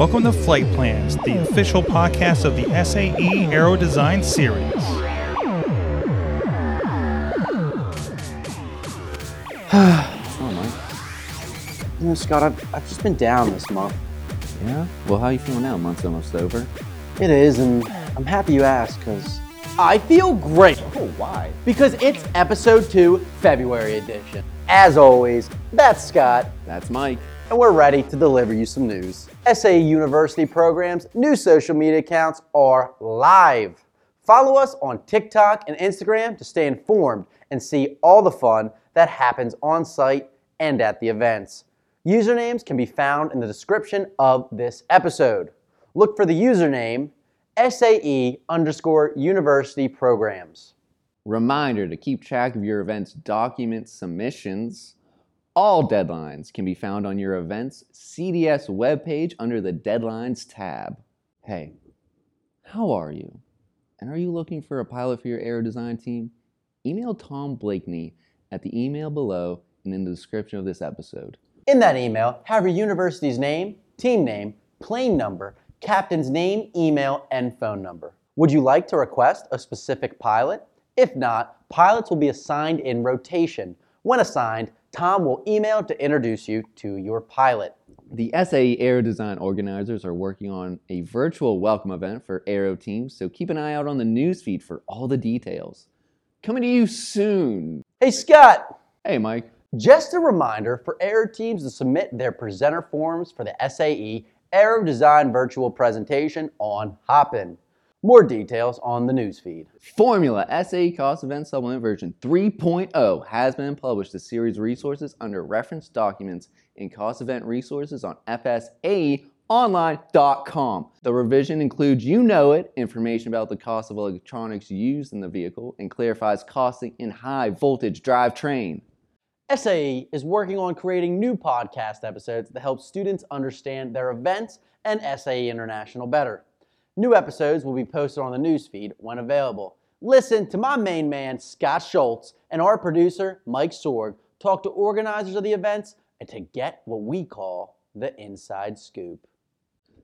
Welcome to Flight Plans, the official podcast of the SAE Aero Design Series. Oh, Mike. You know, Scott, I've, I've just been down this month. Yeah? Well, how are you feeling now? Month's almost over. It is, and I'm happy you asked, because I feel great. Oh, why? Because it's episode two, February edition. As always, that's Scott, That's Mike. And we're ready to deliver you some news. SAE University programs' new social media accounts are live. Follow us on TikTok and Instagram to stay informed and see all the fun that happens on site and at the events. Usernames can be found in the description of this episode. Look for the username SAE underscore university programs. Reminder to keep track of your event's document submissions. All deadlines can be found on your event's CDS webpage under the Deadlines tab. Hey, how are you? And are you looking for a pilot for your aero design team? Email Tom Blakeney at the email below and in the description of this episode. In that email, have your university's name, team name, plane number, captain's name, email, and phone number. Would you like to request a specific pilot? If not, pilots will be assigned in rotation. When assigned, Tom will email to introduce you to your pilot. The SAE Aero Design organizers are working on a virtual welcome event for Aero teams, so keep an eye out on the newsfeed for all the details. Coming to you soon. Hey, Scott! Hey, Mike. Just a reminder for Aero teams to submit their presenter forms for the SAE Aero Design Virtual Presentation on Hopin. More details on the newsfeed. Formula SAE Cost Event Supplement version 3.0 has been published as series resources under reference documents in cost event resources on FSAEonline.com. The revision includes you know it information about the cost of electronics used in the vehicle and clarifies costing in high voltage drivetrain. SAE is working on creating new podcast episodes that help students understand their events and SAE International better. New episodes will be posted on the newsfeed when available. Listen to my main man, Scott Schultz, and our producer, Mike Sorg, talk to organizers of the events and to get what we call the inside scoop.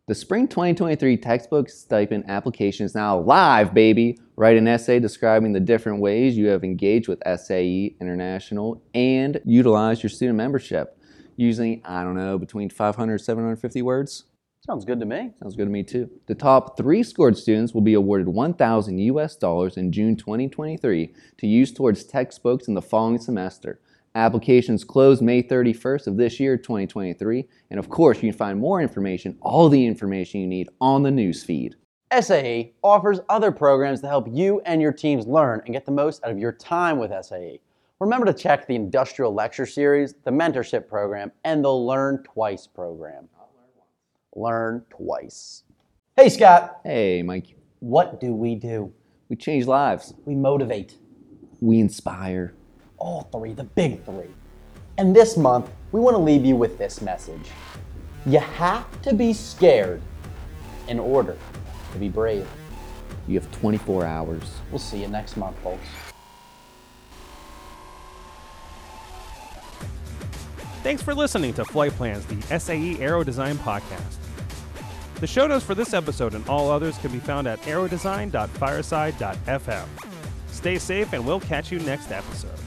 The spring 2023 textbook stipend application is now live, baby. Write an essay describing the different ways you have engaged with SAE International and utilize your student membership using, I don't know, between 500 750 words. Sounds good to me. Sounds good to me too. The top three scored students will be awarded 1,000 US dollars in June 2023 to use towards textbooks in the following semester. Applications close May 31st of this year, 2023. And of course, you can find more information, all the information you need on the newsfeed. SAE offers other programs to help you and your teams learn and get the most out of your time with SAE. Remember to check the Industrial Lecture Series, the Mentorship Program, and the Learn Twice program. Learn twice. Hey, Scott, Hey, Mike, what do we do? we change lives, We motivate. we inspire. All three, the big three. And this month, we want to leave you with this message You have to be scared in order to be brave. You have 24 hours. We'll see you next month, folks. Thanks for listening to Flight Plans, the SAE Aero Design Podcast. The show notes for this episode and all others can be found at aerodesign.fireside.fm. Stay safe, and we'll catch you next episode.